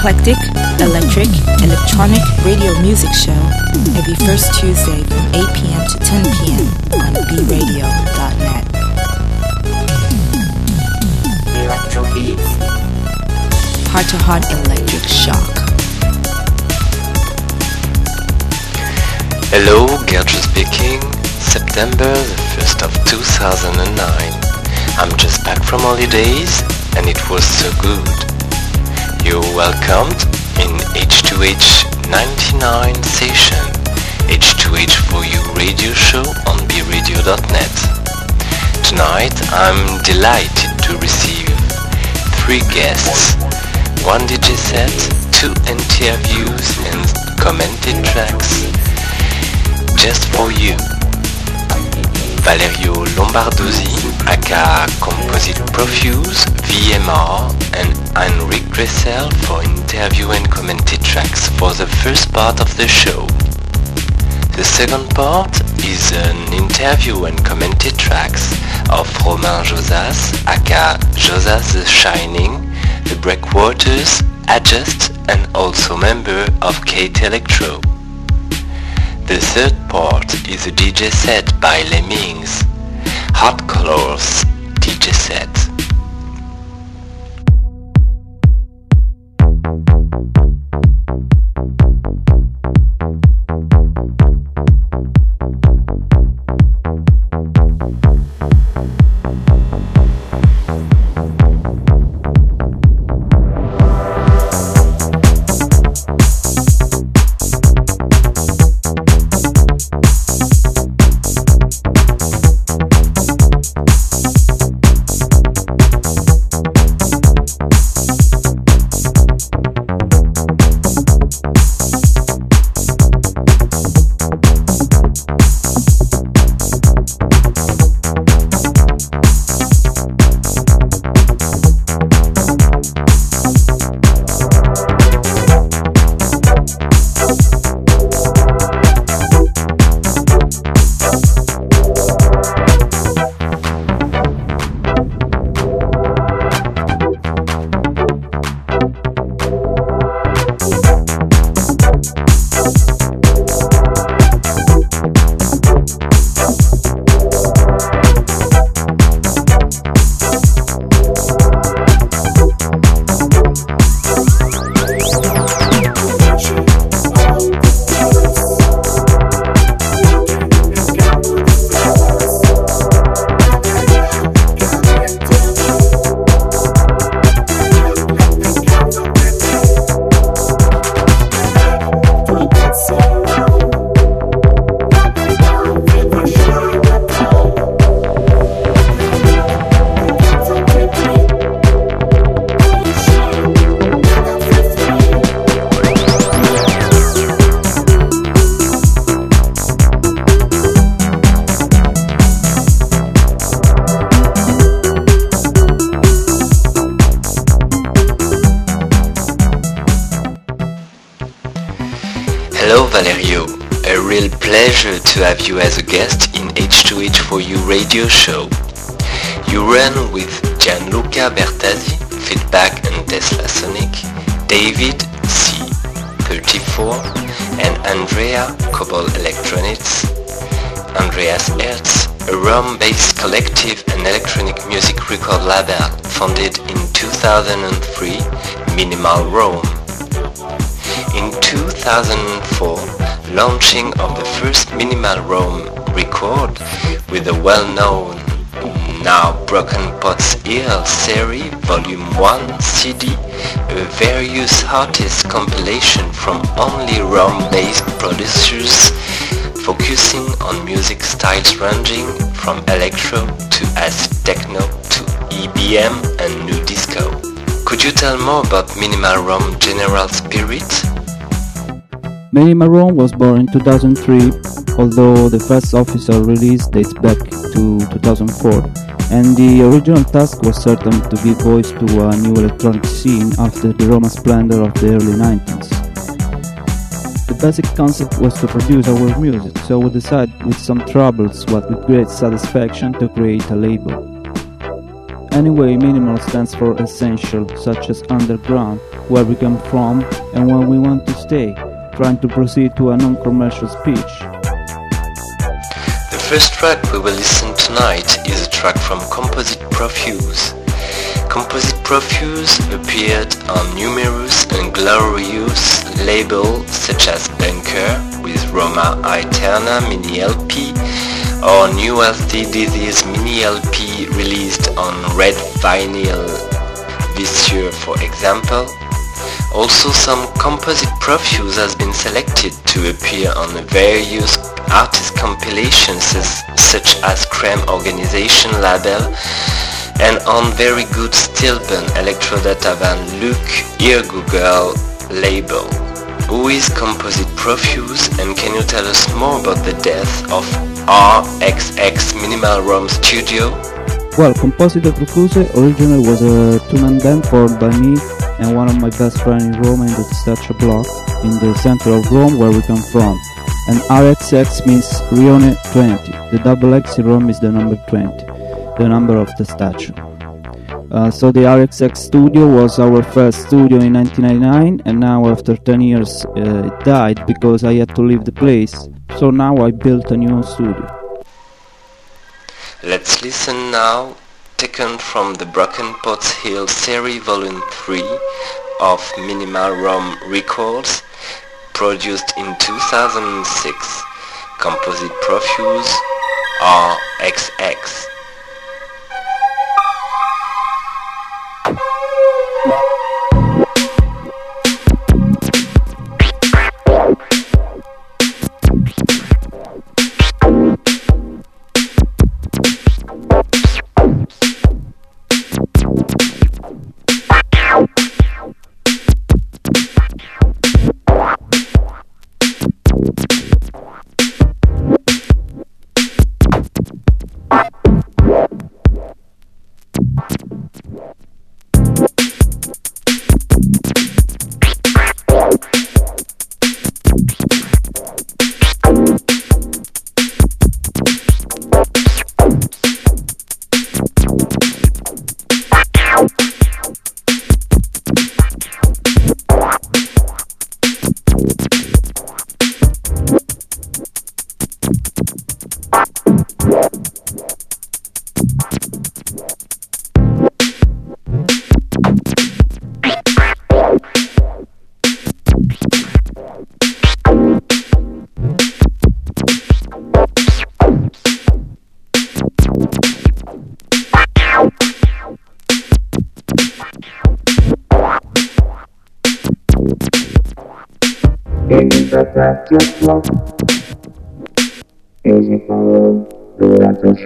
Heart to Heart, eclectic, electric, electronic radio music show every first Tuesday from 8 p.m. to 10 p.m. on bradio.net. Electro beats. Heart to Heart Electric Shock. Hello, Gertrude speaking. September the 1st of 2009. I'm just back from holidays and it was so good. You're welcomed in H2H 99 session, H2H for You radio show on bradio.net. Tonight I'm delighted to receive three guests, one DJ set, two interviews and commented tracks just for you. Valerio Lombardozzi, aka Composite Profuse, VMR, Heinrich Dressel for interview and commented tracks for the first part of the show. The second part is an interview and commented tracks of Romain Josas, aka Josas the Shining, the Breakwaters, Adjust, and also member of Kate Electro. The third part is a DJ set by Lemmings, Hot Colors DJ set. Radio show. You ran with Gianluca Bertazzi, Feedback and Tesla Sonic, David C34 and Andrea Cobol Electronics, Andreas Hertz, a Rome-based collective and electronic music record label founded in 2003, Minimal Rome. In 2004, launching of the first Minimal Rome record with the well-known now Broken Pots Hill series Volume 1 CD, a various artists compilation from only Rome-based producers focusing on music styles ranging from electro to acid techno to EBM and new disco. Could you tell more about Minimal Rome general spirit? Minimal Rome was born in 2003, although the first official release dates back to 2004, and the original task was certainly to give voice to a new electronic scene after the Roma splendor of the early 90s. The basic concept was to produce our music, so we decided with some troubles but with great satisfaction to create a label. Anyway, minimal stands for essential, such as underground, where we come from and where we want to stay, trying to proceed to a non-commercial speech. The first track we will listen tonight is a track from Composite Profuse. Composite Profuse appeared on numerous and glorious labels such as Bunker with Roma Aeterna mini LP or New Healthy Disease mini LP released on red vinyl this year for example. Also some composite profuse has been selected to appear on various artist compilations such as Creme Organization label and on very good Stilben Electrodata van Luc Eargoogle label. Who is Composite Profuse and can you tell us more about the death of RXX Minimal Rome Studio? Well, Composite Profuse originally was uh, a two-man band formed by me and one of my best friends in Rome in the Testaccio block in the center of Rome where we come from. And RXX means Rione 20. The double X in Rome is the number 20, the number of the statue. Uh, so the RXX studio was our first studio in 1999 and now after 10 years uh, it died because I had to leave the place. So now I built a new studio. Let's listen now, taken from the Broken Pots Hill series volume 3 of Minimal Rome Records, produced in 2006, Composite Profuse RXX.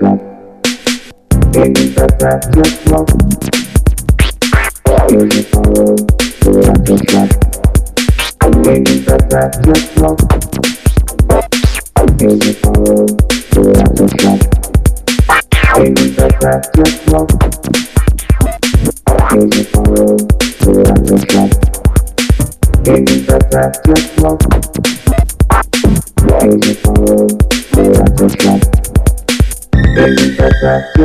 Love. Easy Easy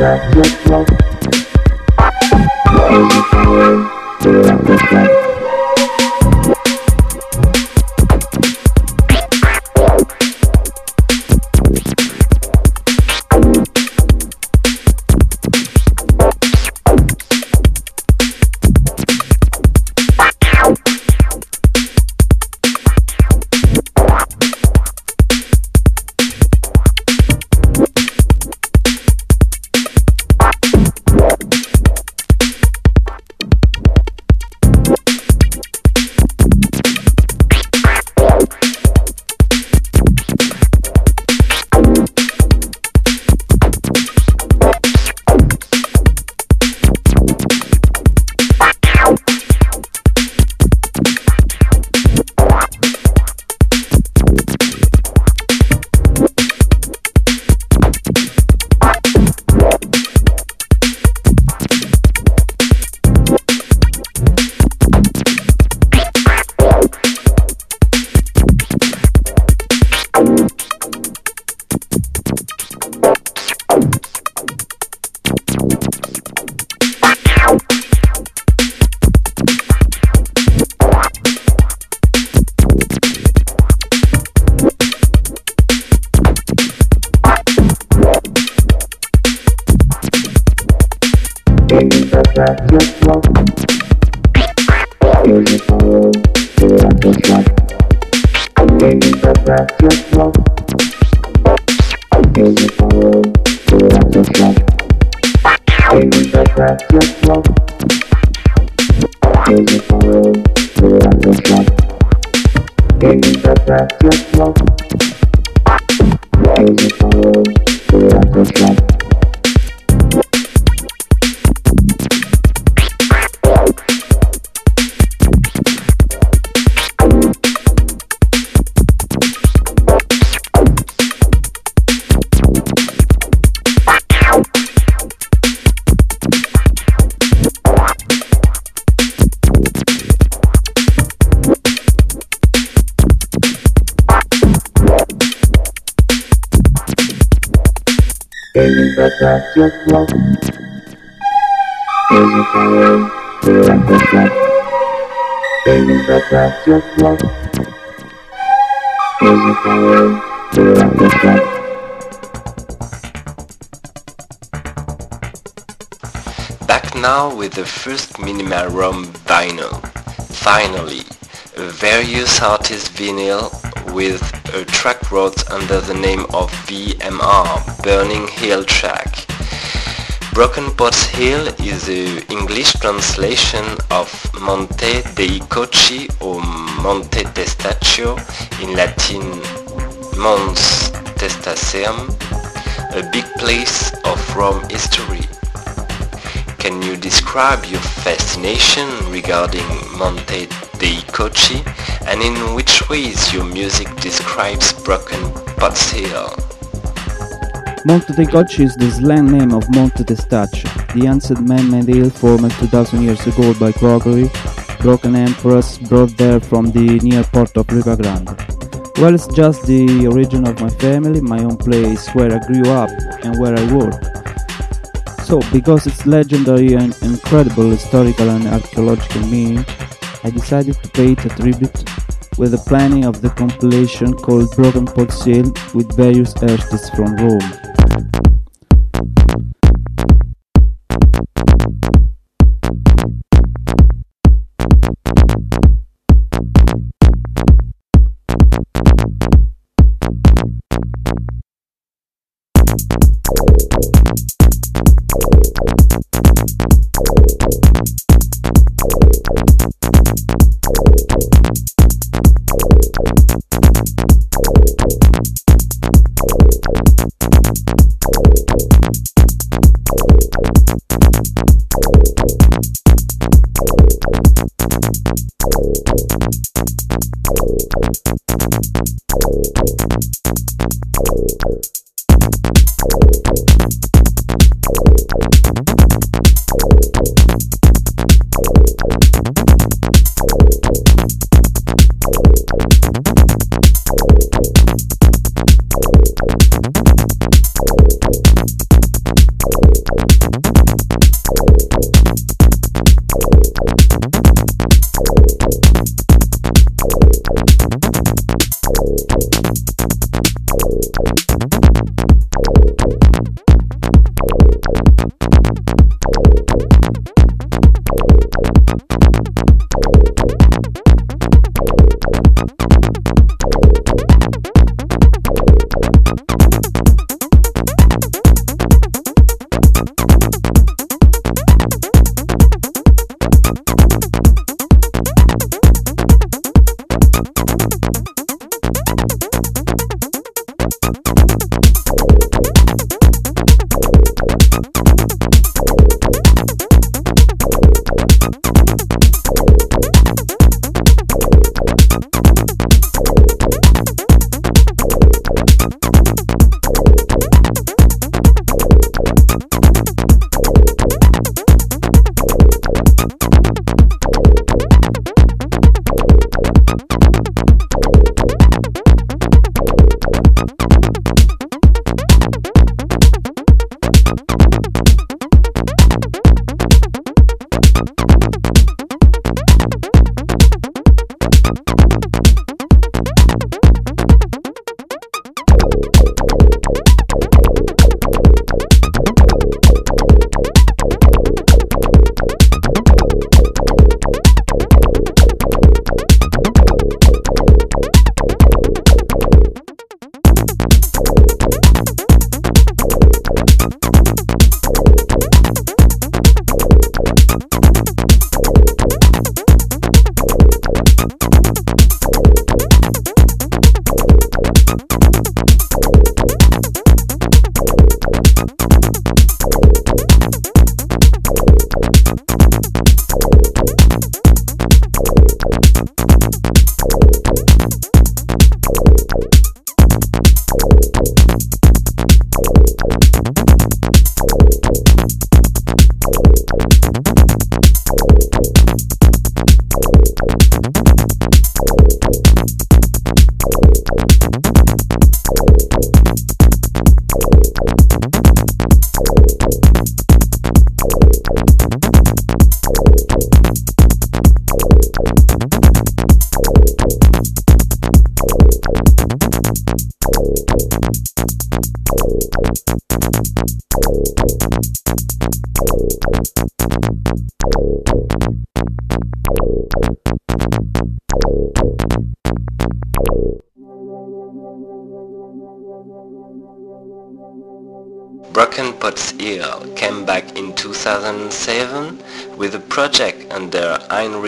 that Back now with the first Minimal Rome vinyl. Finally, a various artist vinyl with a track wrote under the name of VMR, Burning Hill Track. Broken Pots Hill is the English translation of Monte dei Cocci or Monte Testaccio, in Latin Mons Testaceum, a big place of Rome history. Can you describe your fascination regarding Monte dei Cocci and in which ways your music describes Broken Pots Hill? Monte dei Cocci is the slang name of Monte Testaccio, the ancient man-made hill formed 2000 years ago by quarry broken emperors brought there from the near port of Ripa Grande. Well, it's just the origin of my family, my own place where I grew up and where I work. So, because its legendary and incredible historical and archaeological meaning, I decided to pay it a tribute with the planning of the compilation called Broken Pot Hill with various artists from Rome.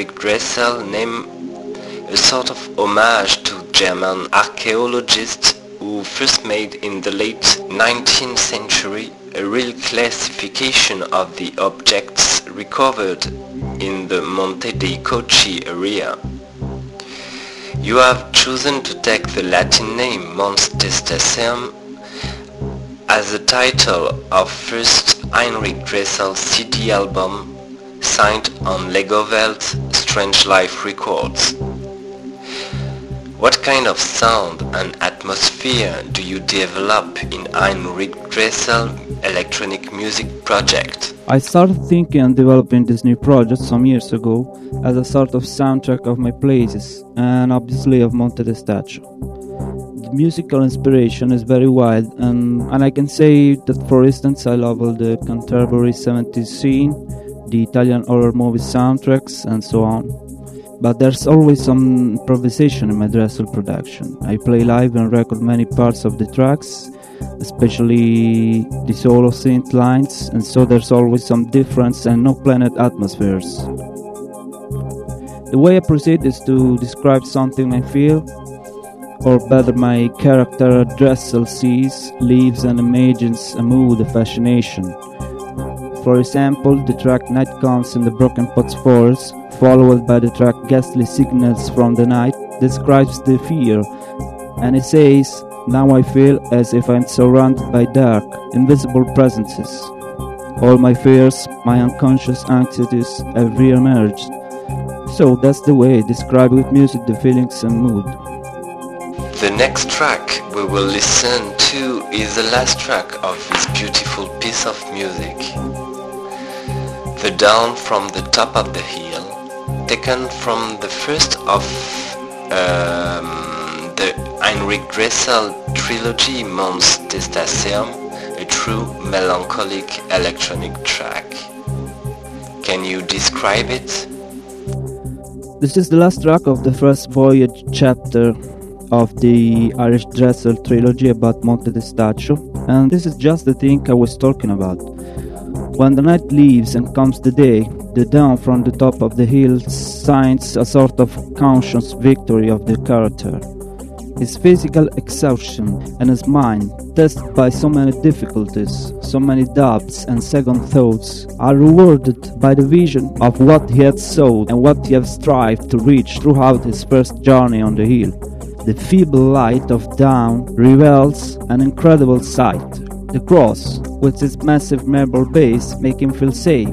Heinrich Dressel named a sort of homage to German archaeologists who first made in the late 19th century a real classification of the objects recovered in the Monte dei Cocci area. You have chosen to take the Latin name Mons Testaceum as the title of first Heinrich Dressel CD album signed on Legowelt Strange Life Records. What kind of sound and atmosphere do you develop in Heinrich Dressel electronic music project? I started thinking and developing this new project some years ago as a sort of soundtrack of my places and obviously of Monte Testaccio. The musical inspiration is very wide and, and I can say that for instance I love all the Canterbury 70s scene, the Italian horror movie soundtracks and so on but there's always some improvisation in my Dressel production. I play live and record many parts of the tracks, especially the solo synth lines, and so there's always some difference and no planet atmospheres. The way I proceed is to describe something I feel, or better, my character Dressel sees, lives, and imagines a mood, a fascination. For example, the track Night Comes in the Broken Pots Falls, followed by the track Ghastly Signals from the Night, describes the fear, and it says, Now I feel as if I'm surrounded by dark, invisible presences. All my fears, my unconscious anxieties have re-emerged. So that's the way I describe with music the feelings and mood. The next track we will listen to is the last track of this beautiful piece of music. The down from the Top of the Hill taken from the first of um, the Heinrich Dressel trilogy Mons Testaceum, a true melancholic electronic track. Can you describe it? This is the last track of the first voyage chapter of the Heinrich Dressel trilogy about Monte Testaccio, and this is just the thing I was talking about. When the night leaves and comes the day, the dawn from the top of the hill signs a sort of conscious victory of the character. His physical exhaustion and his mind, tested by so many difficulties, so many doubts and second thoughts, are rewarded by the vision of what he had sought and what he had strived to reach throughout his first journey on the hill. The feeble light of dawn reveals an incredible sight the cross, with its massive marble base, make him feel safe.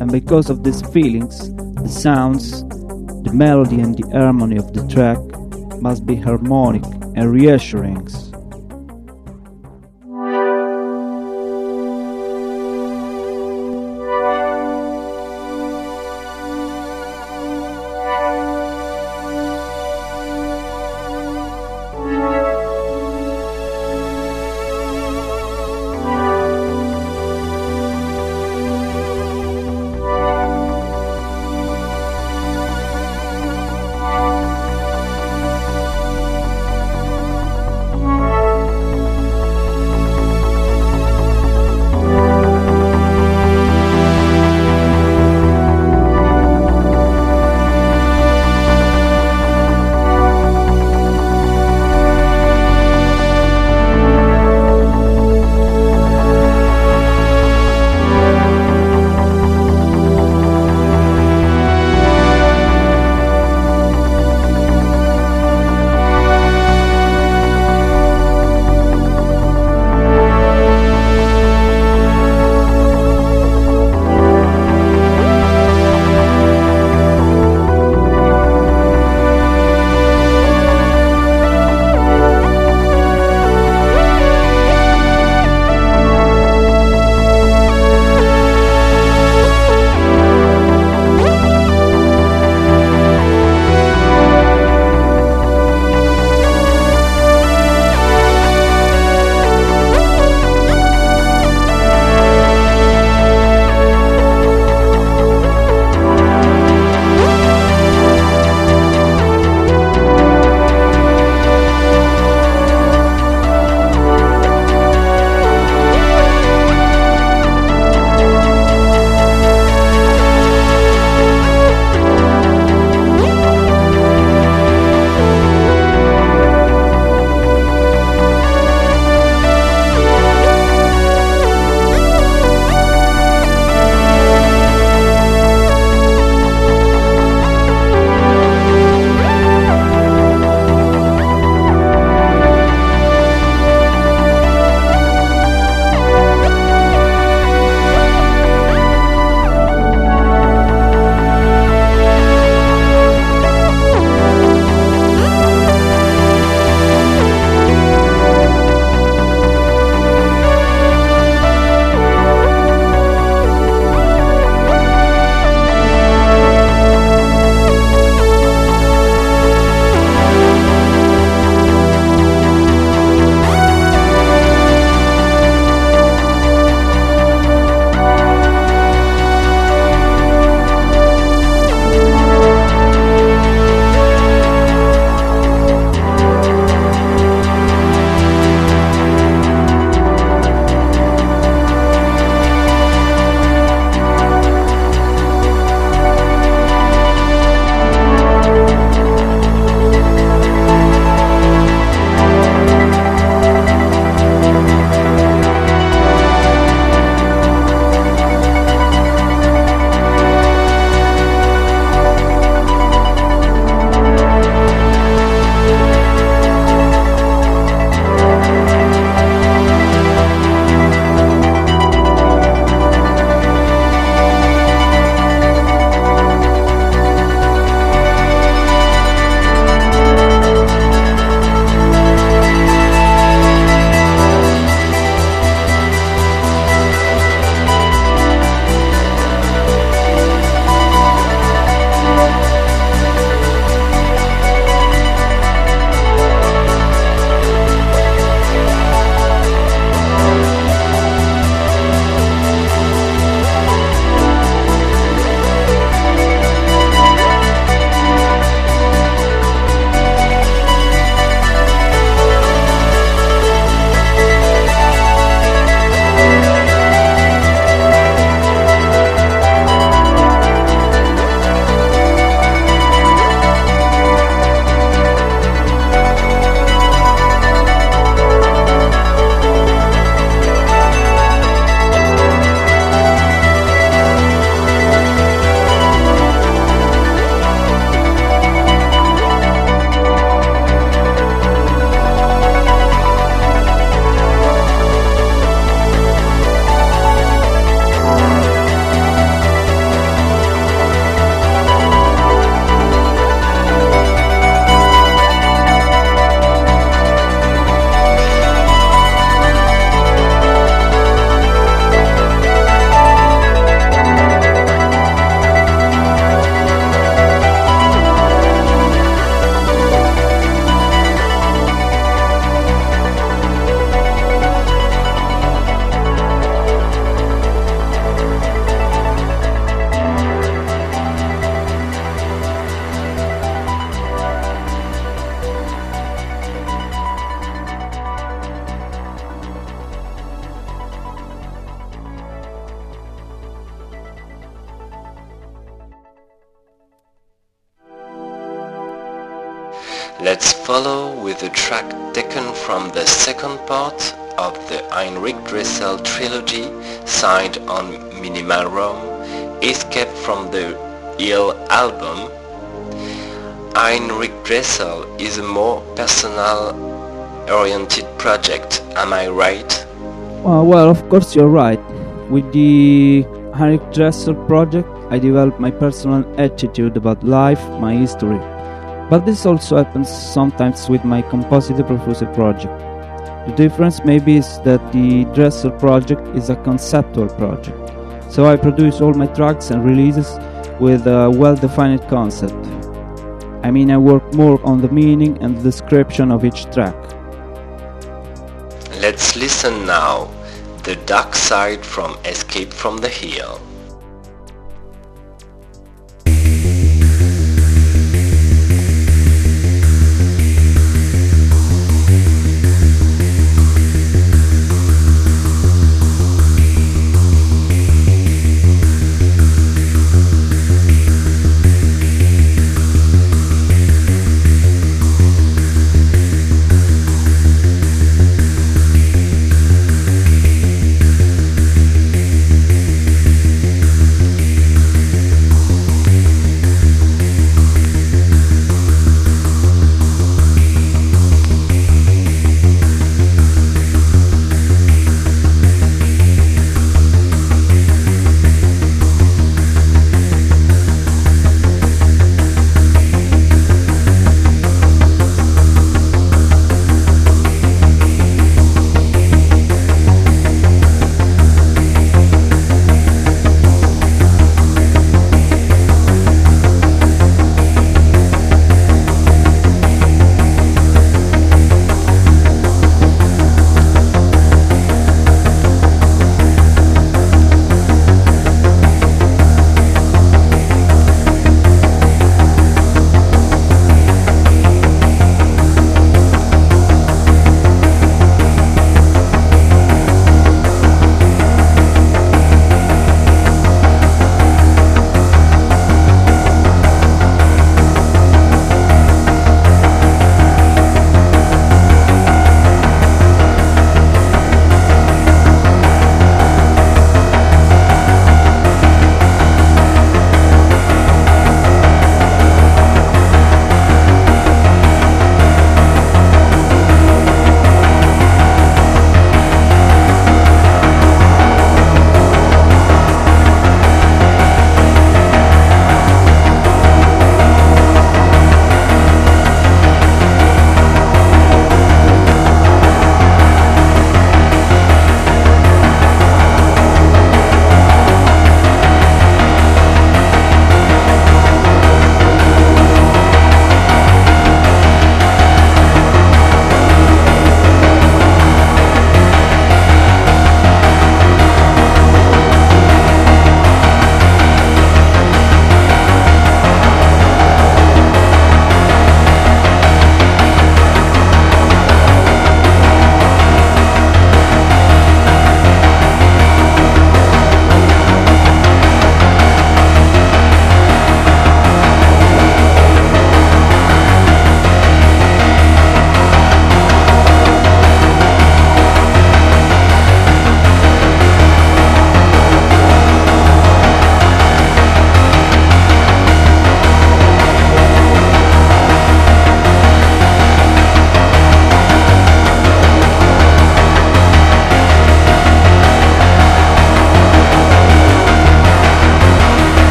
And because of these feelings, the sounds, the melody and the harmony of the track must be harmonic and reassuring. Well, of course you're right. With the Heinrich Dressel project, I developed my personal attitude about life, my history. But this also happens sometimes with my Composite Profuse project. The difference maybe is that the Dressel project is a conceptual project. So I produce all my tracks and releases with a well-defined concept. I mean I work more on the meaning and description of each track. Let's listen now. The Dark Side from Escape from the Hill.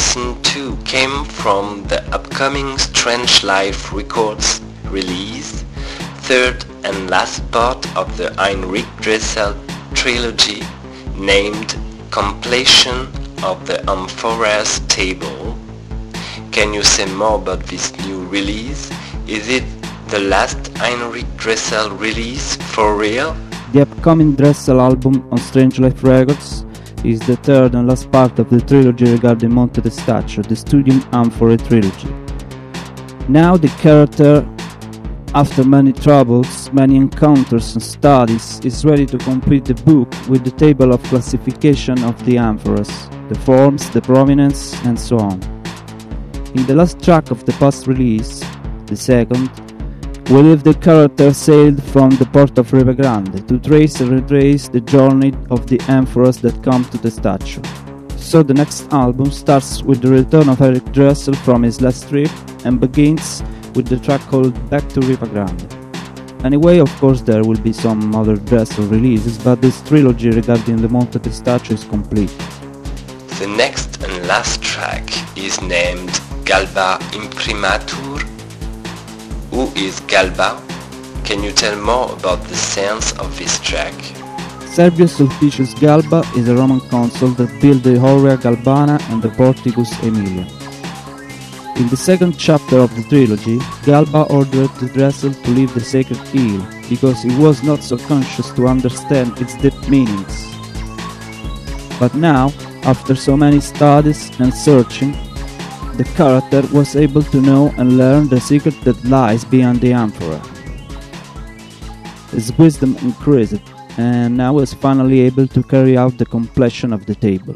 Listen to came from the upcoming Strange Life Records release, third and last part of the Heinrich Dressel trilogy named Completion of the Amphora's Table. Can you say more about this new release? Is it the last Heinrich Dressel release for real? The upcoming Dressel album on Strange Life Records is the third and last part of the trilogy regarding Monte Testaccio, the Studium Amphora trilogy. Now the character, after many troubles, many encounters and studies, is ready to complete the book with the table of classification of the amphoras, the forms, the prominence, and so on. In the last track of the past release, the second, we leave the character sailed from the port of Ripa Grande to trace and retrace the journey of the amphoras that come to the statue. So the next album starts with the return of Heinrich Dressel from his last trip and begins with the track called Back to Ripa Grande. Anyway, of course, there will be some other Dressel releases, but this trilogy regarding the Monte Testaccio is complete. The next and last track is named Galba Imprimatur who is Galba? Can you tell more about the sense of this track? Servius Sulpicius Galba is a Roman consul that built the Horrea Galbana and the Porticus Aemilia. In the second chapter of the trilogy, Galba ordered the Dressel to leave the sacred hill because he was not so conscious to understand its deep meanings. But now, after so many studies and searching, the character was able to know and learn the secret that lies beyond the Emperor. His wisdom increased, and now is finally able to carry out the completion of the table.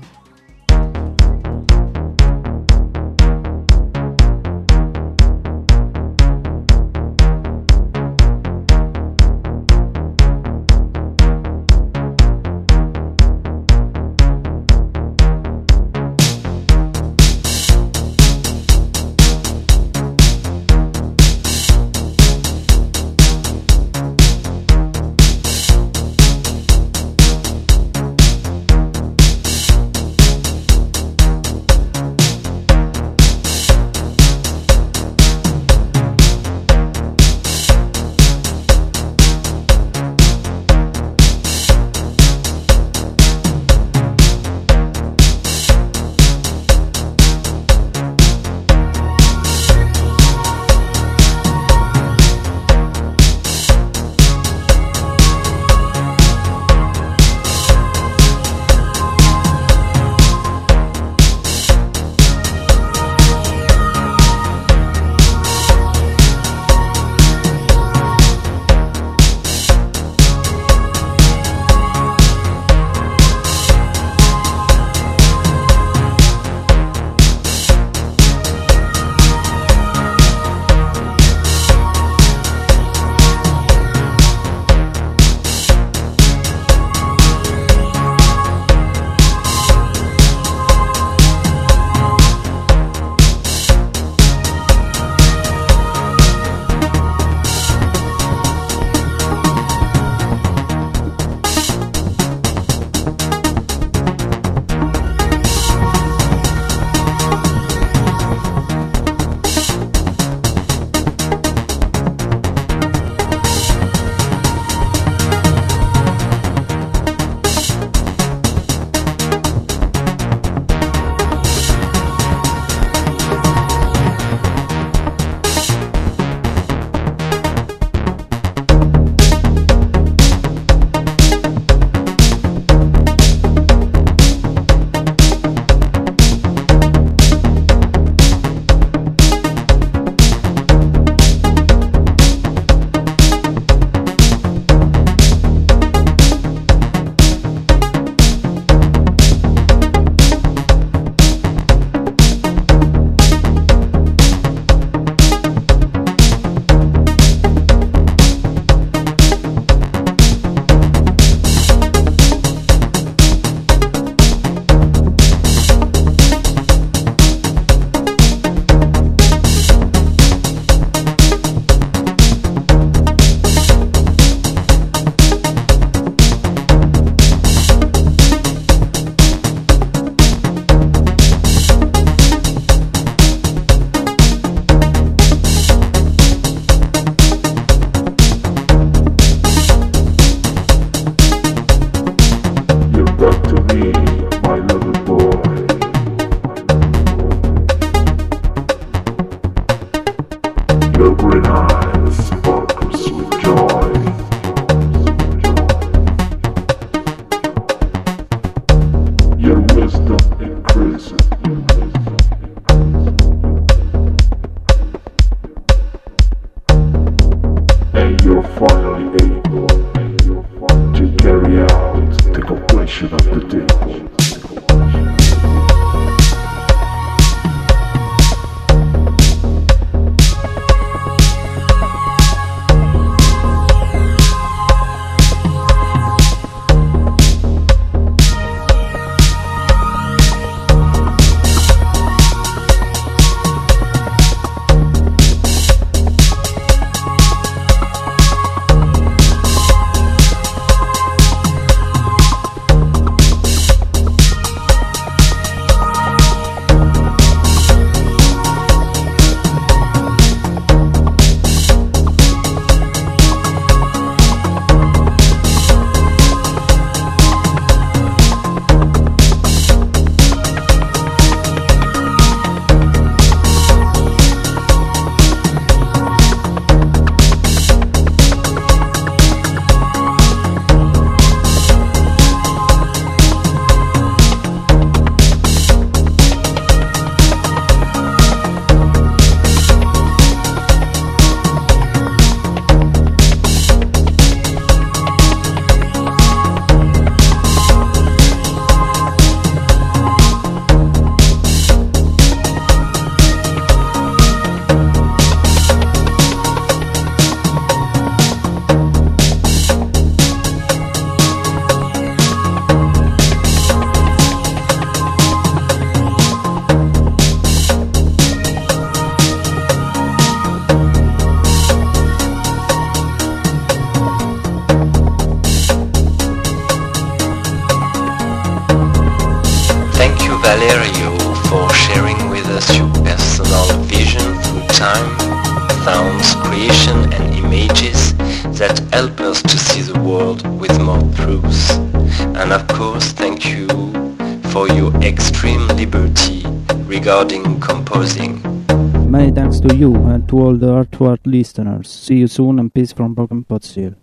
To all the Artwart listeners. See you soon and peace from Broken Pot Seal.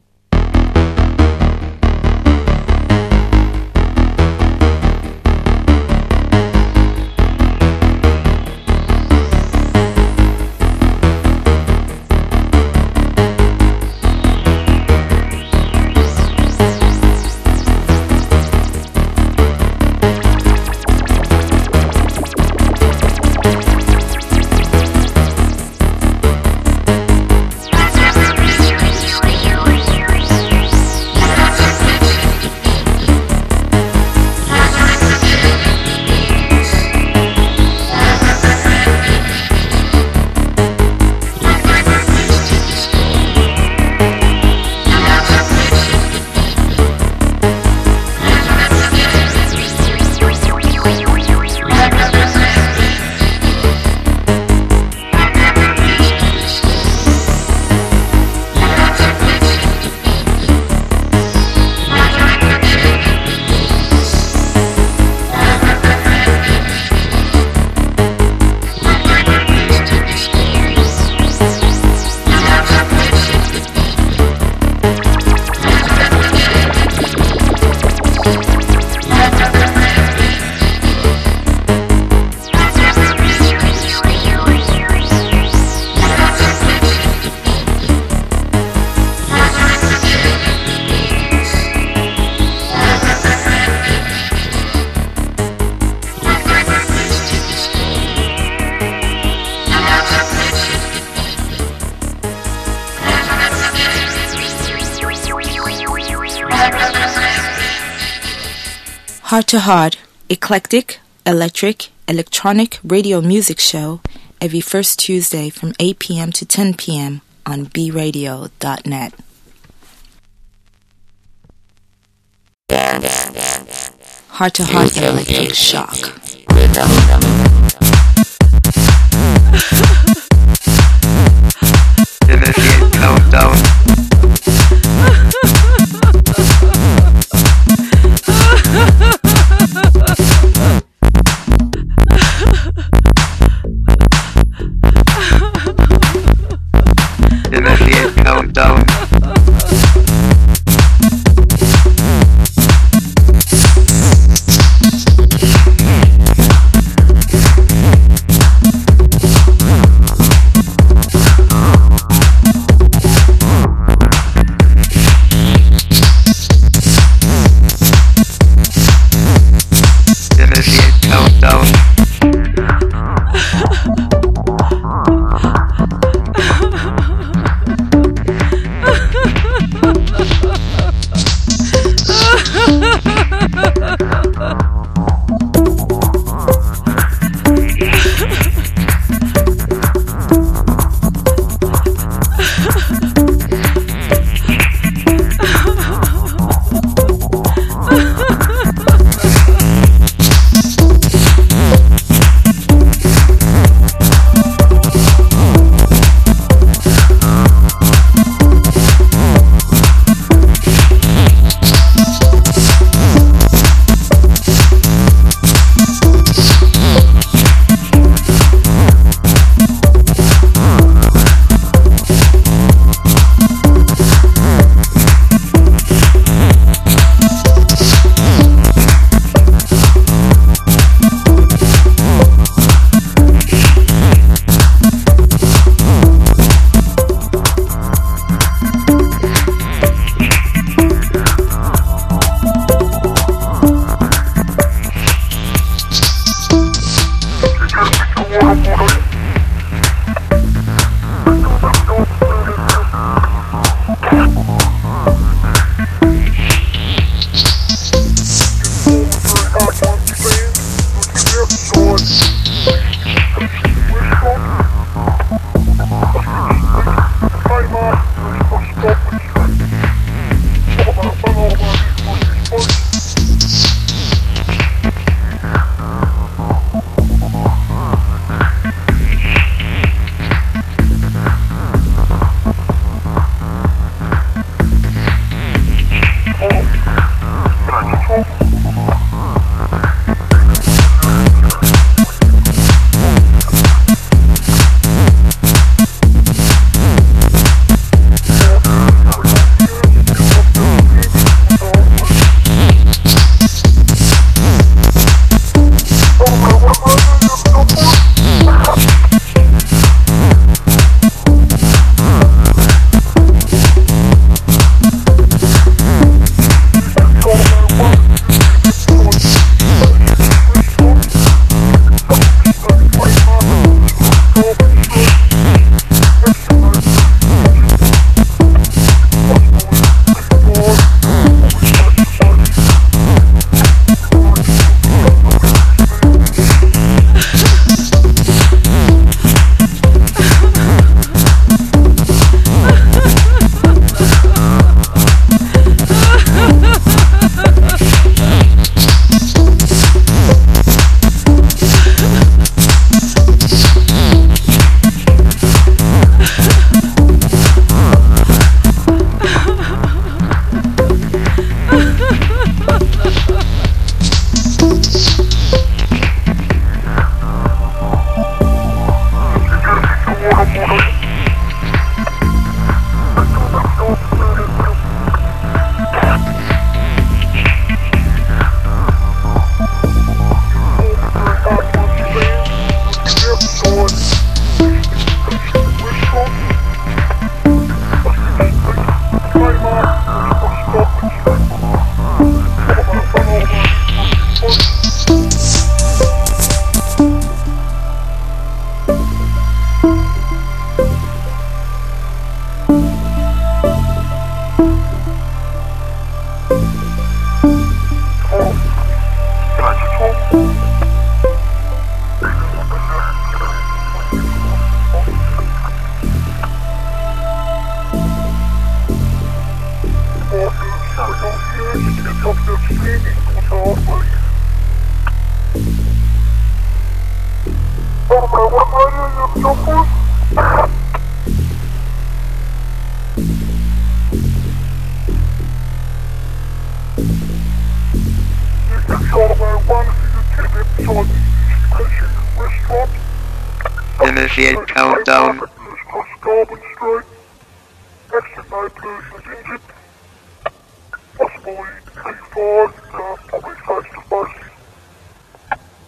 to Hard, eclectic, electric, electronic radio music show every first Tuesday from 8 p.m. to 10 p.m. on bradio.net. Heart to heart electric shock. Initiate countdown. P5, uh, probably face to face.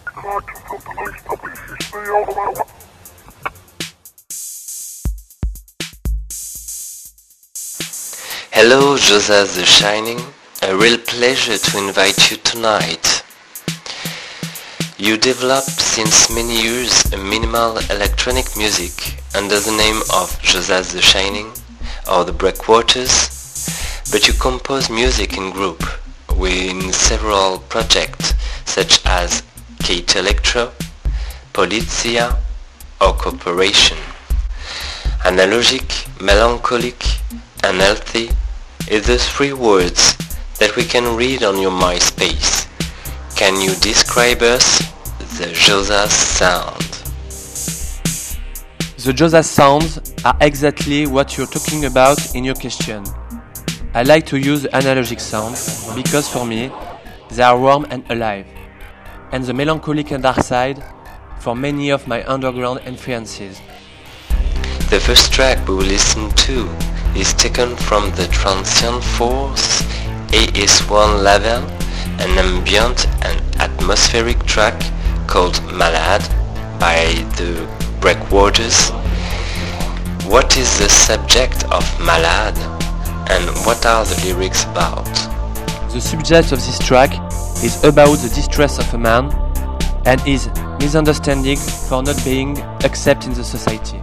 Connection from police, probably CC, I don't know. Hello, Josas the Shining. A real pleasure to invite you tonight. You develop since many years a minimal electronic music under the name of Josas the Shining or the Breakwaters, but you compose music in group in several projects such as Kate Electro, Polizia or Cooperation. Analogic, melancholic unhealthy healthy is the three words that we can read on your MySpace. Can you describe us the Josas sound? The Josas sounds are exactly what you're talking about in your question. I like to use analogic sounds because for me they are warm and alive, and the melancholic and dark side for many of my underground influences. The first track we will listen to is taken from the Transient Force AS1 level, an ambient and atmospheric track called Malade by the Breakwaters. What is the subject of Malade and what are the lyrics about? The subject of this track is about the distress of a man and his misunderstanding for not being accepted in the society.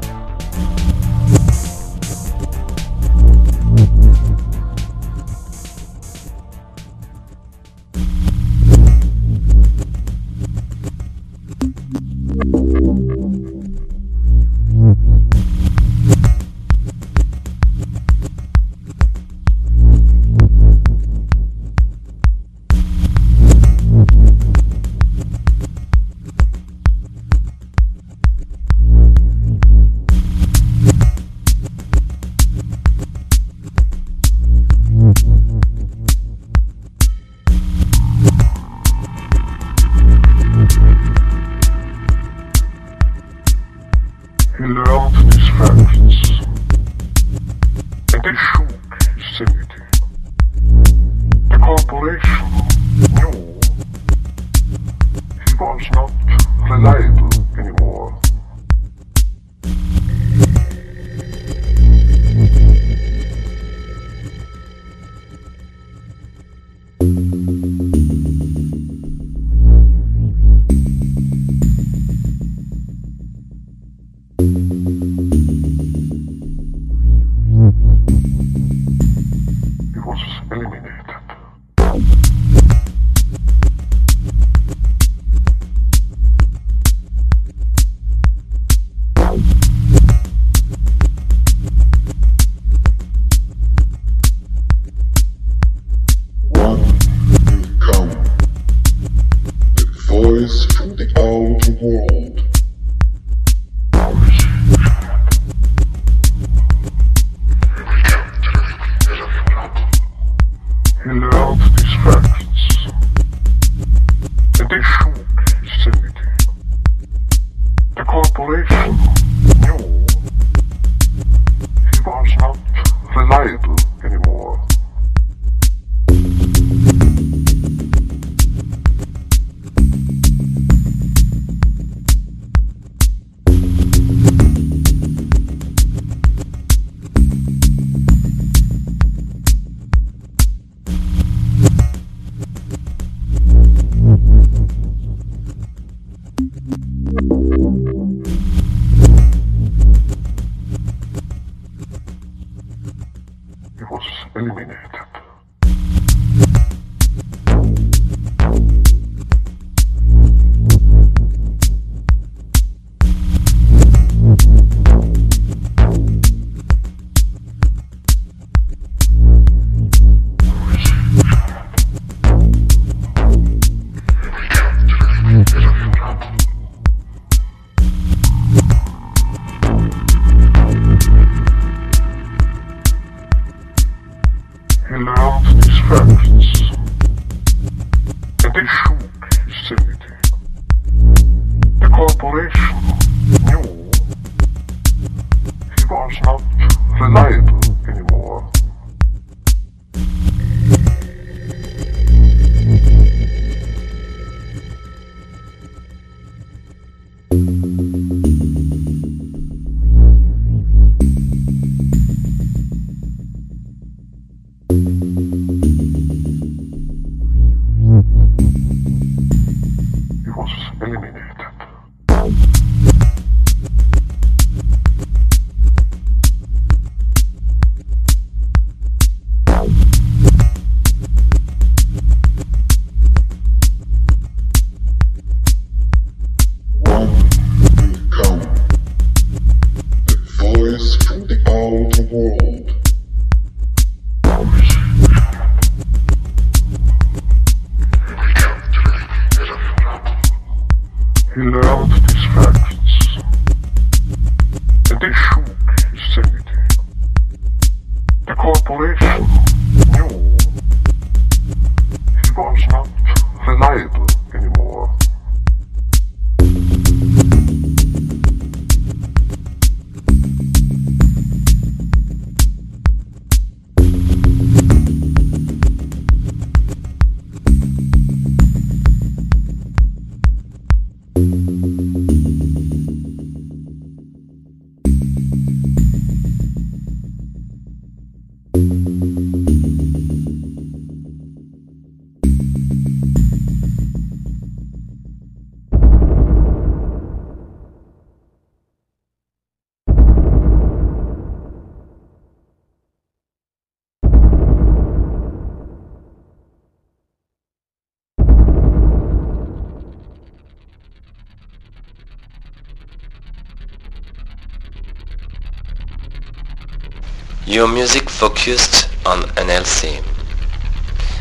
Your music focused on NLC.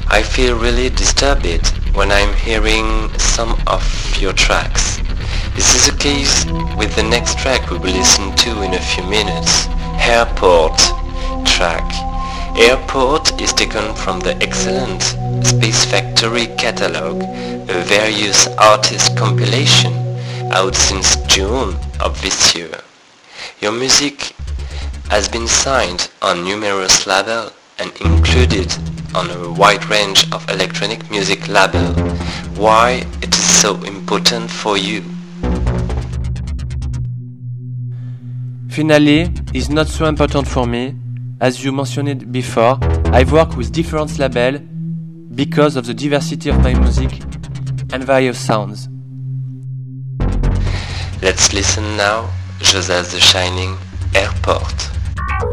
I feel really disturbed when I'm hearing some of your tracks. This is the case with the next track we will listen to in a few minutes, Airport track. Airport is taken from the excellent Space Factory catalog, a various artist compilation out since June of this year. Your music has been signed on numerous labels and included on a wide range of electronic music labels. Why it is so important for you? Finally, is not so important for me. As you mentioned before, I work with different labels because of the diversity of my music and various sounds. Let's listen now, Joseph the Shining, Airport. Une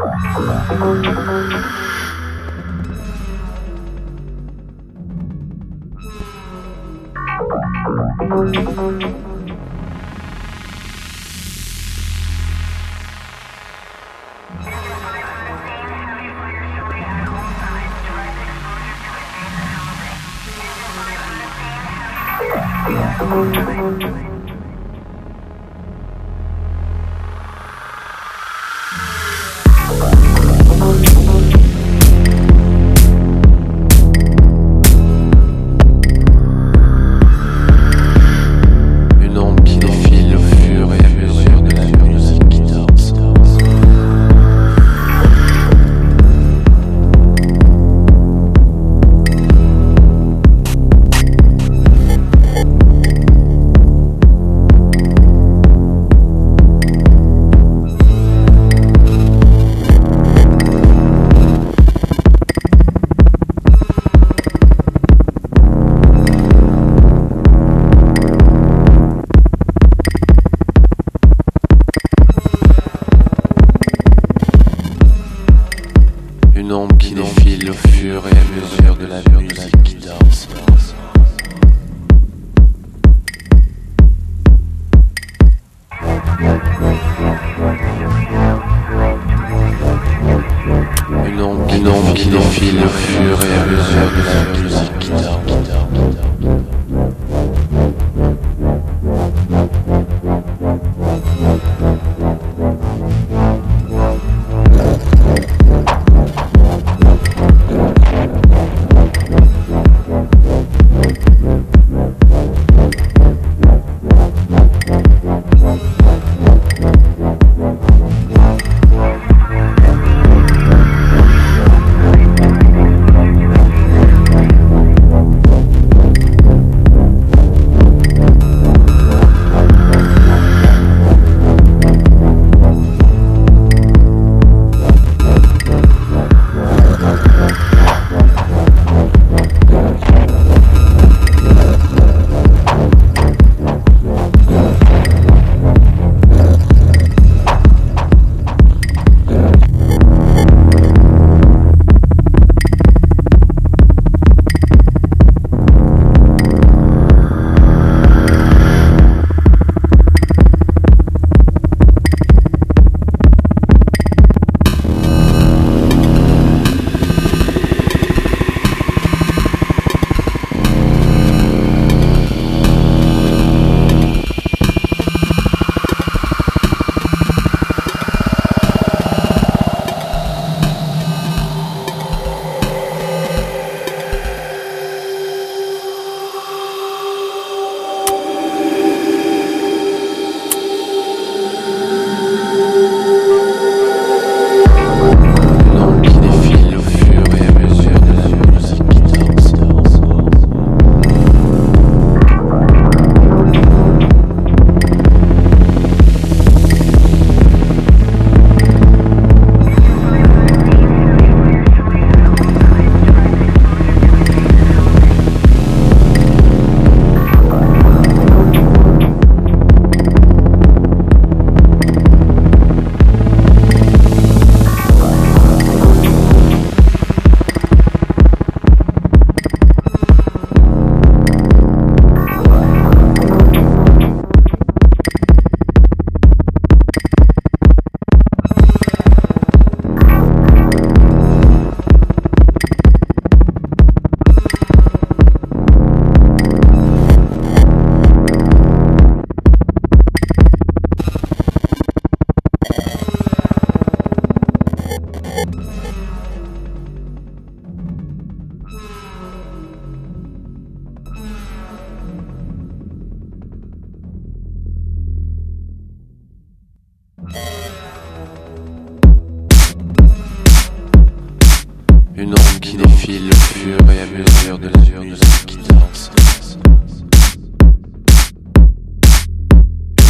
Une onde qui défile au fur et à mesure de la musique qui danse.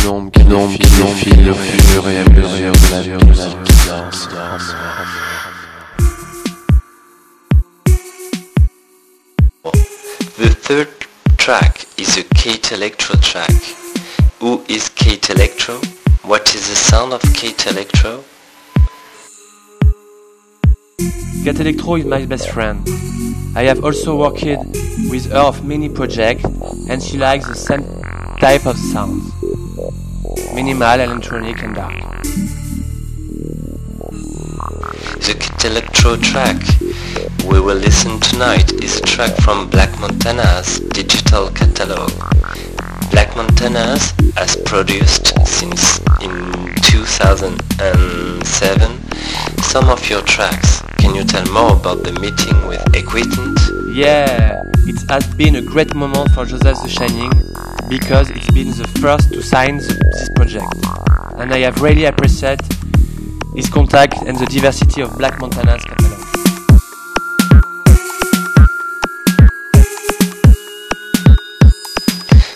Une ombre qui défile au fur et à mesure de la musique qui danse. The third track is a Kate Electro track. Who is Kate Electro? What is the sound of Kate Electro? Cat Electro is my best friend. I have also worked with her of many projects and she likes the same type of sounds. Minimal, electronic and dark. The Kate Electro track we will listen tonight is a track from Black Montana's digital catalog. Black Montana's has produced since in 2007 some of your tracks. Can you tell more about the meeting with Equitant? Yeah, it has been a great moment for Joseph the Shining because it's been the first to sign this project. And I have really appreciated his contact and the diversity of Black Montana's catalog.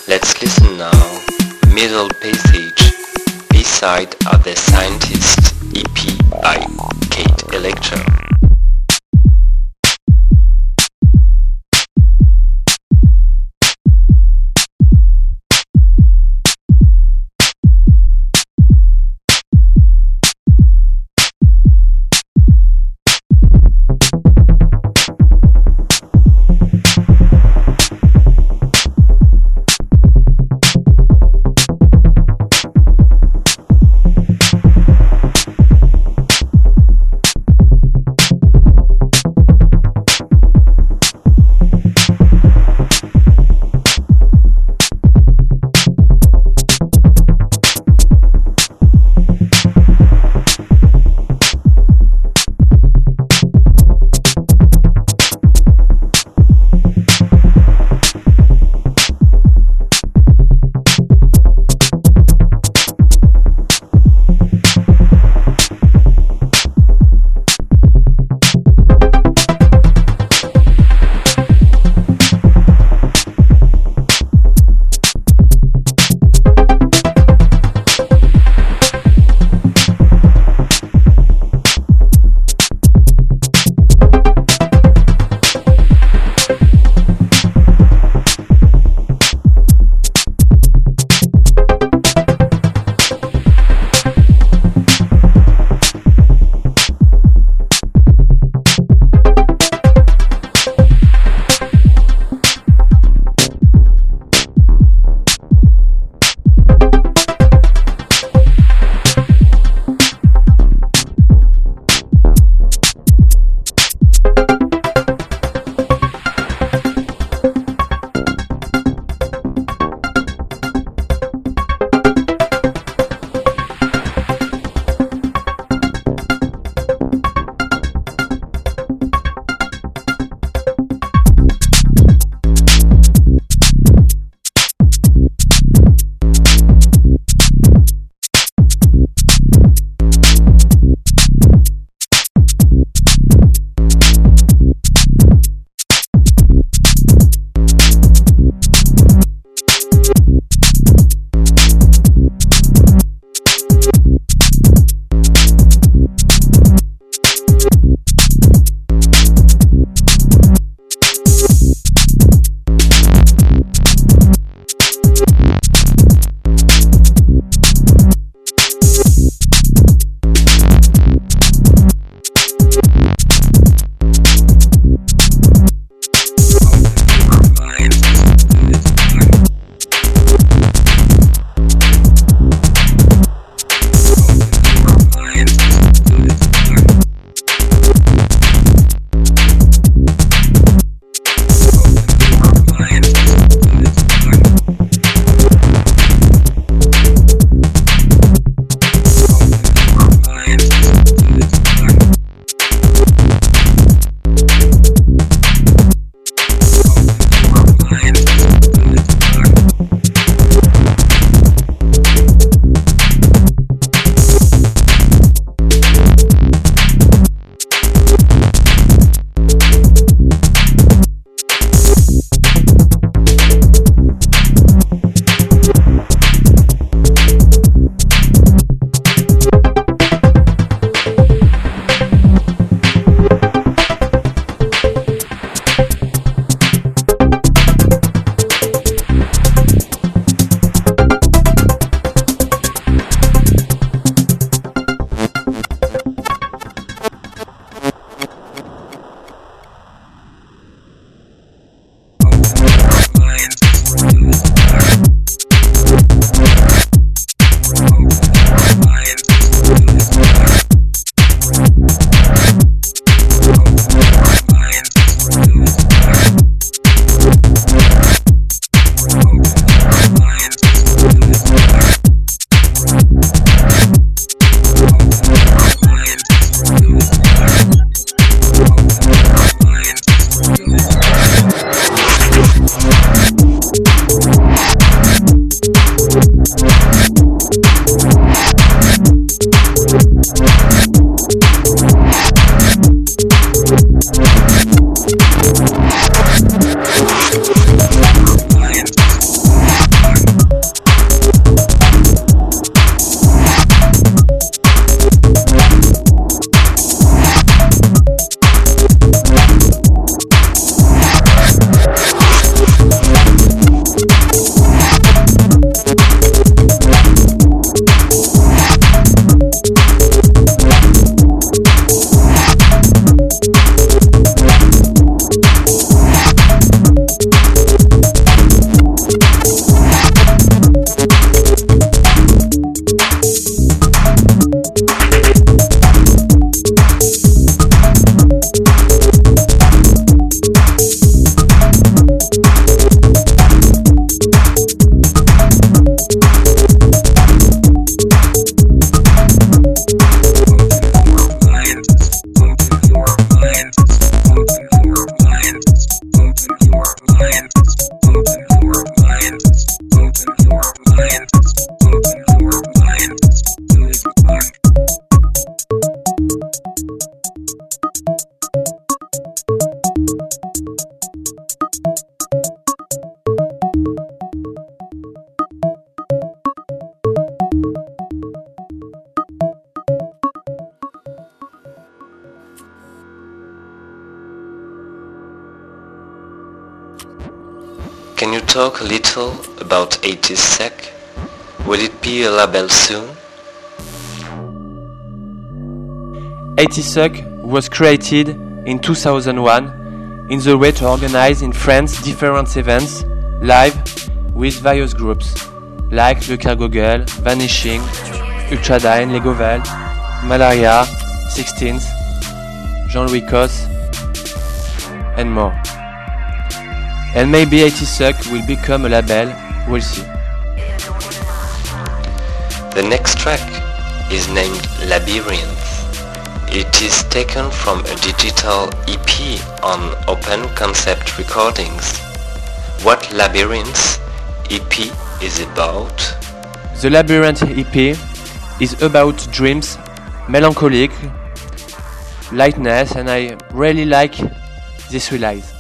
Let's listen now. Middle Passage, B-side of the Scientist EP by Kate Electro. Created in 2001 in the way to organize in France different events live with various groups like Le Car Gogol, Vanishing, Ultradyne, Legovel, Malaria, Sixteens, Jean-Louis Cos, and more. And maybe 80 Suck will become a label, we'll see. The next track is named Labyrinth. It is taken from a digital EP on Open Concept Recordings. What Labyrinth EP is about? The Labyrinth EP is about dreams, melancholic, lightness, and I really like this release.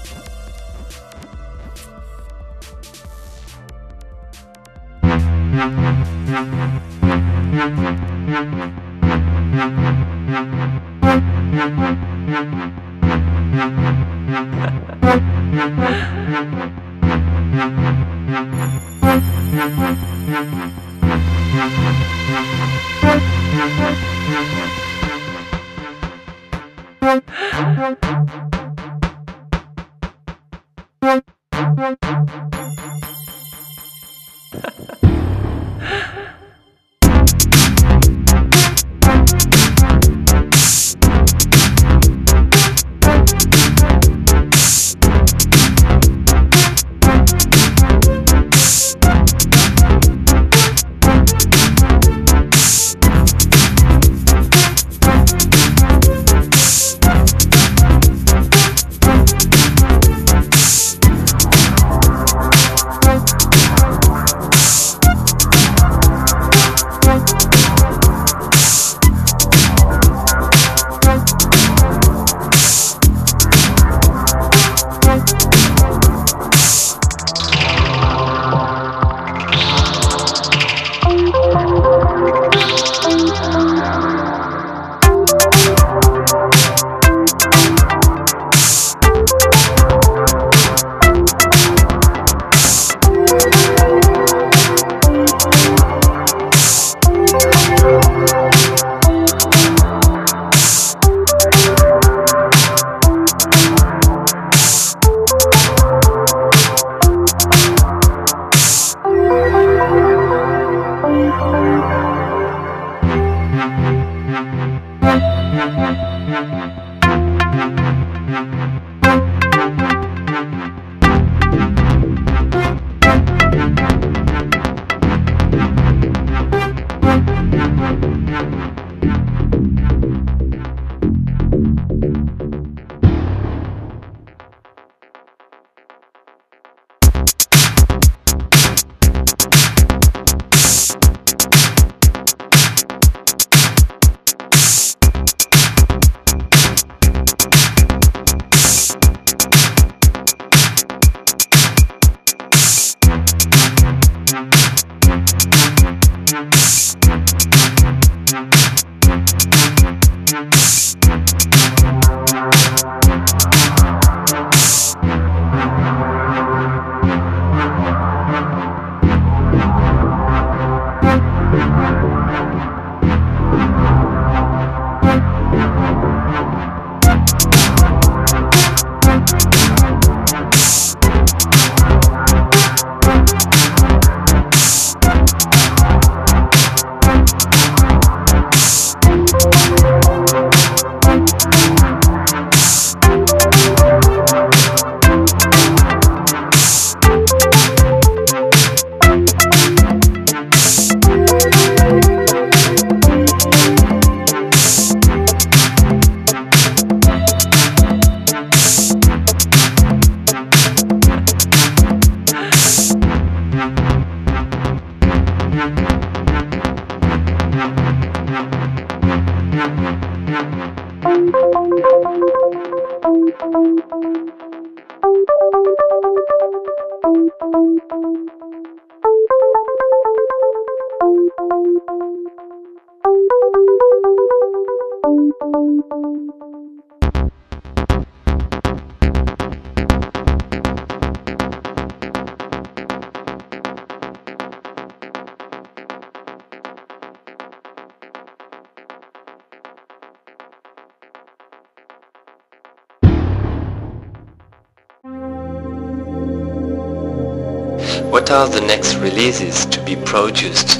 Are the next releases to be produced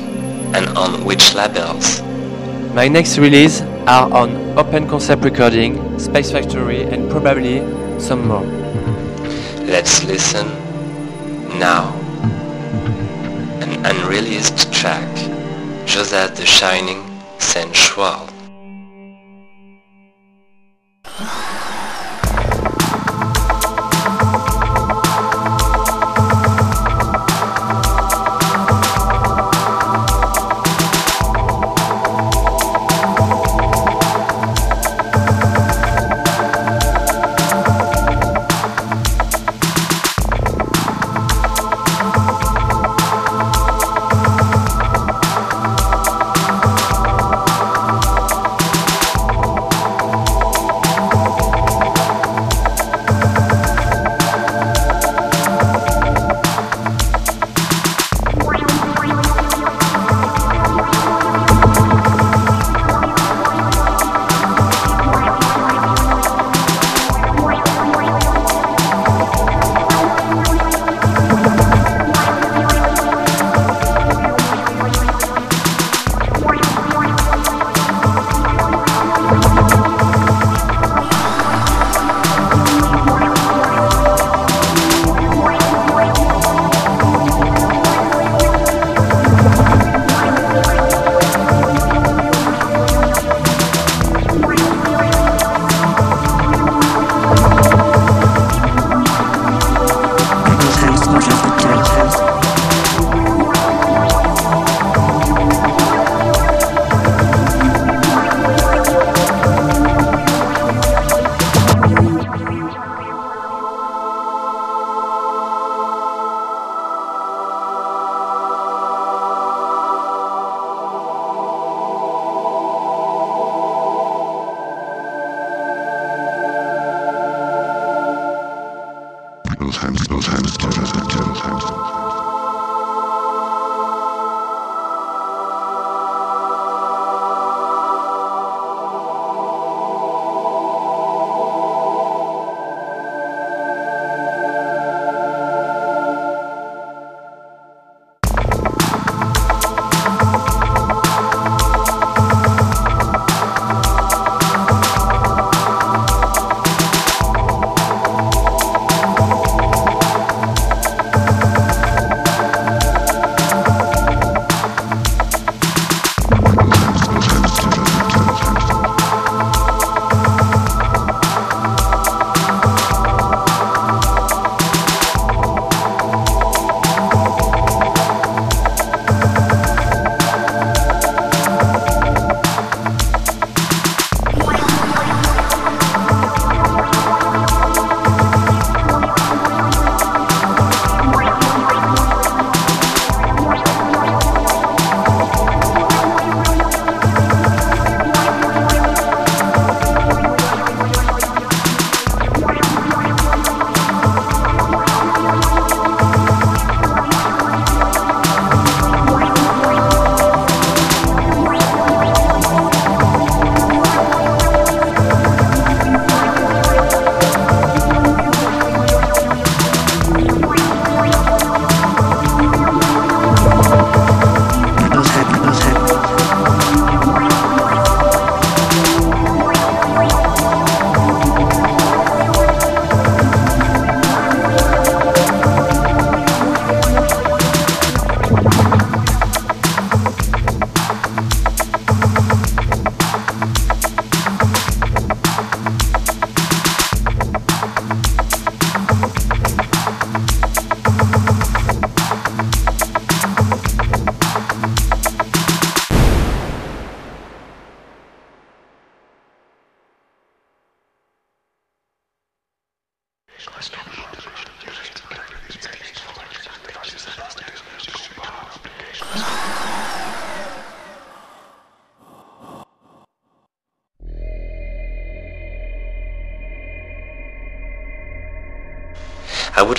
and on which labels? My next release are on Open Concept Recording, Space Factory and probably some more. Let's listen now. An unreleased track, Joseph the Shining Sensual.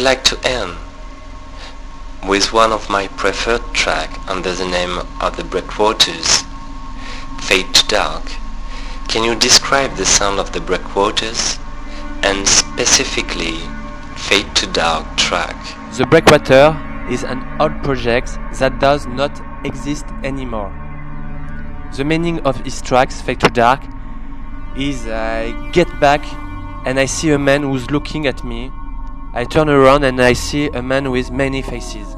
like to end with one of my preferred track under the name of the Breakwaters, Fade to Dark. Can you describe the sound of the Breakwaters and specifically Fade to Dark track? The Breakwater is an old project that does not exist anymore. The meaning of his tracks, Fade to Dark, is I get back and I see a man who's looking at me I turn around and I see a man with many faces.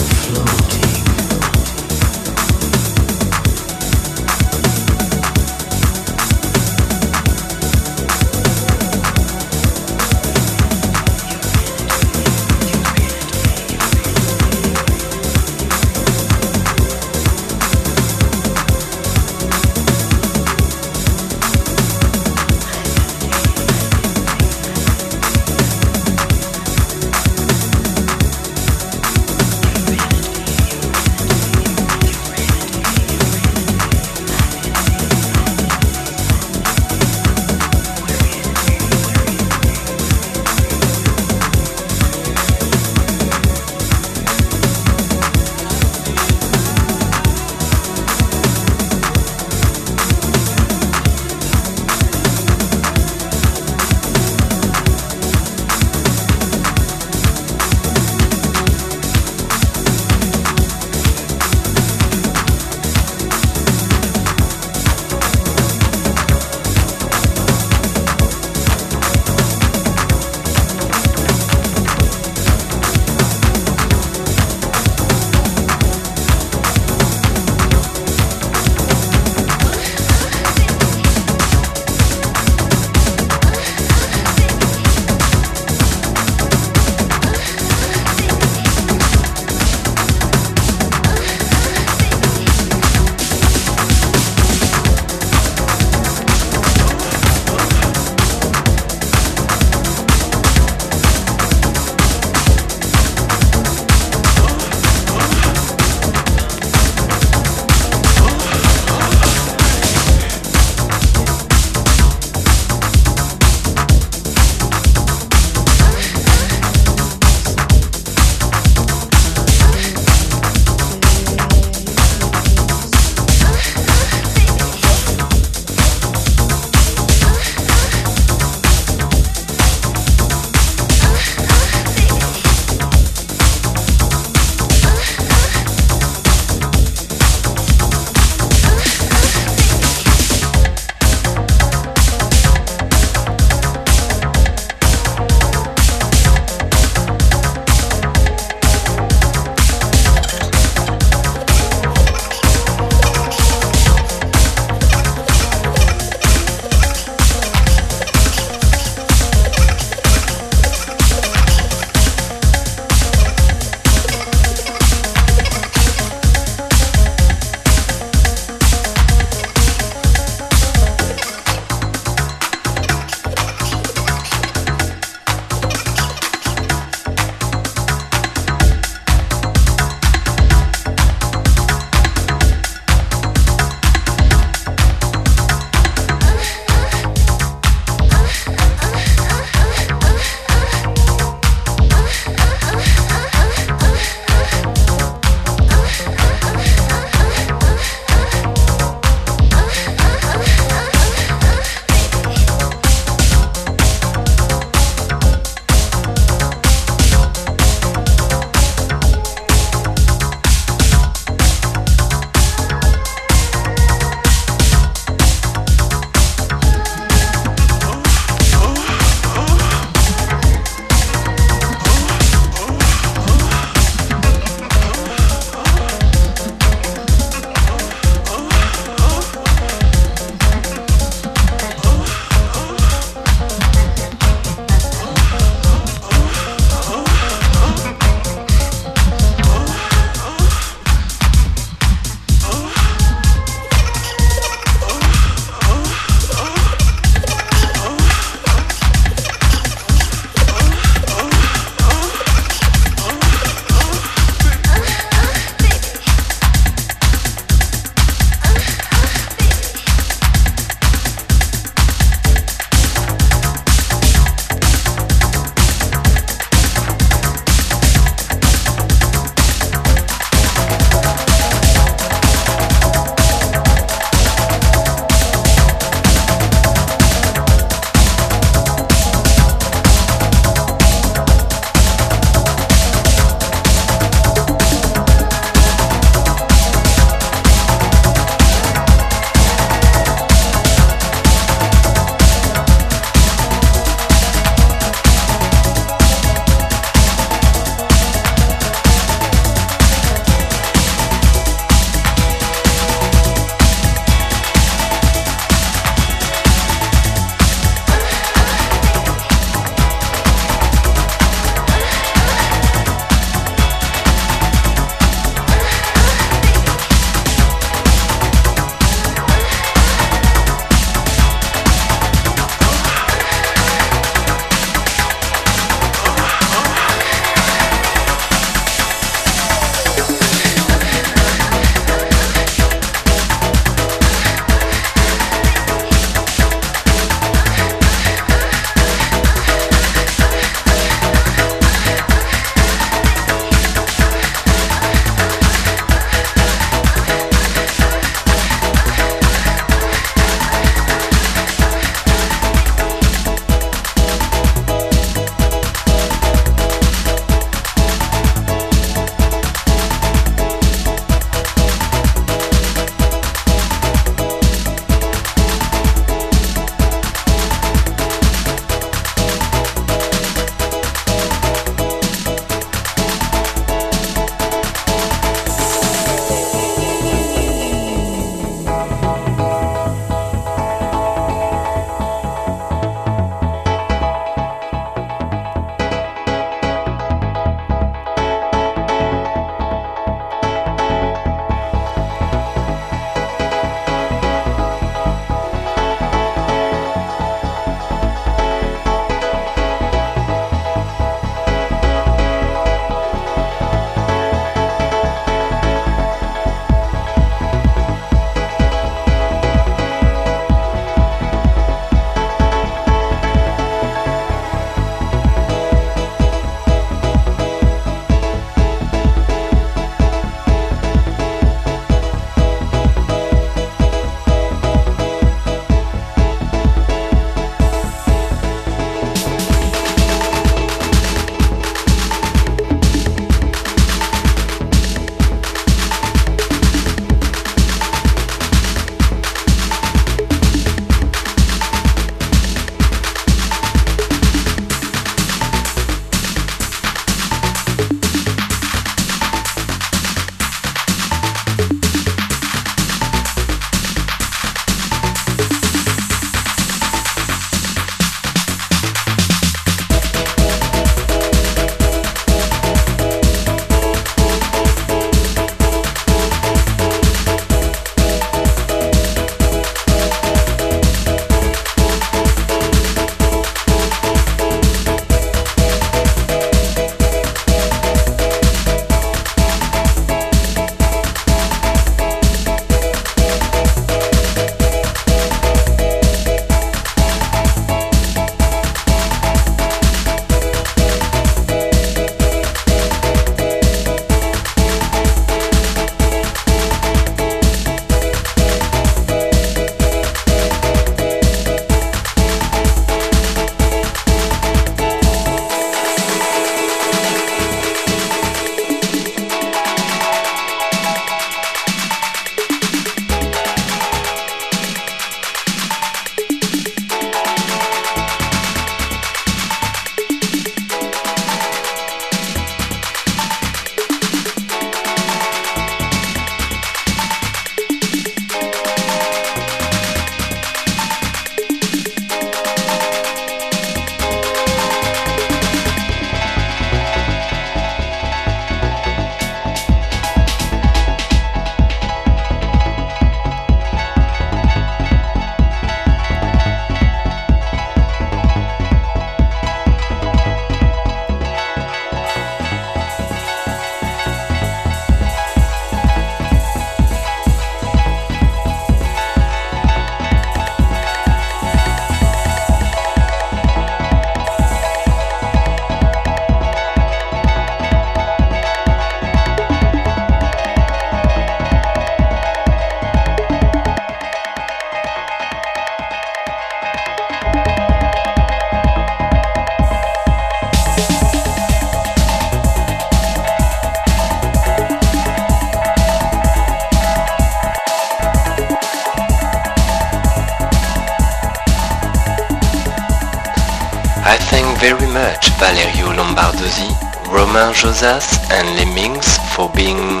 Josas and Lemmings for being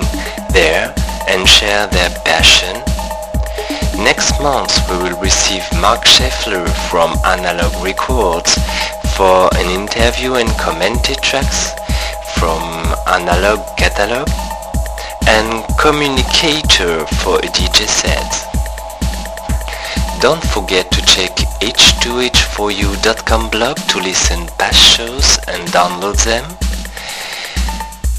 there and share their passion. Next month we will receive Mark Scheffler from Analog Records for an interview and commented tracks from Analog Catalog and Communicator for a DJ set. Don't forget to check h2h4u.com blog to listen past shows and download them.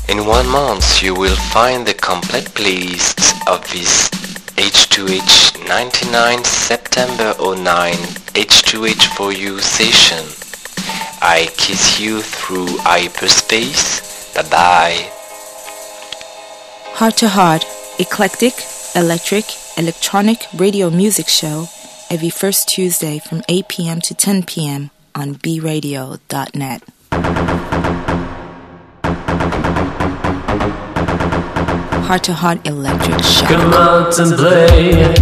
In one month you will find the complete playlists of this H2H 99 September 09 H2H4U session. I kiss you through hyperspace. Bye bye. Heart to Heart, eclectic, electric, electronic radio music show every first Tuesday from 8 p.m. to 10 p.m. on bradio.net. Heart to Heart Electric shock. Come out and play.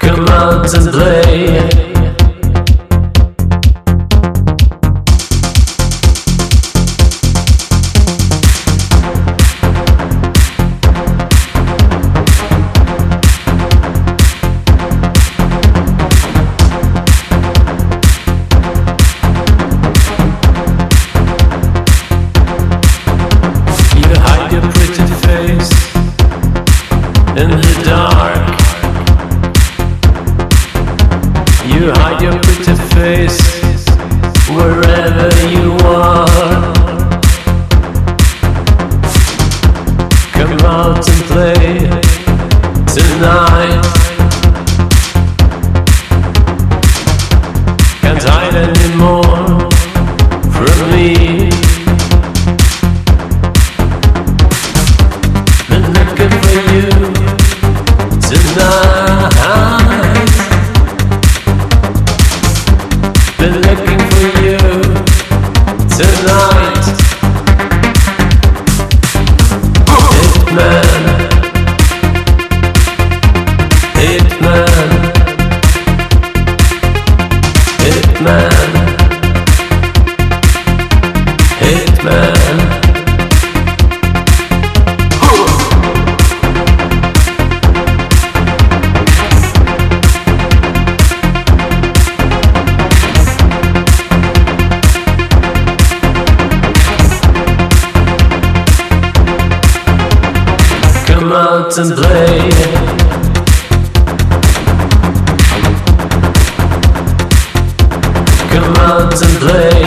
Come out and play. Tonight. Out and play. Come out and play.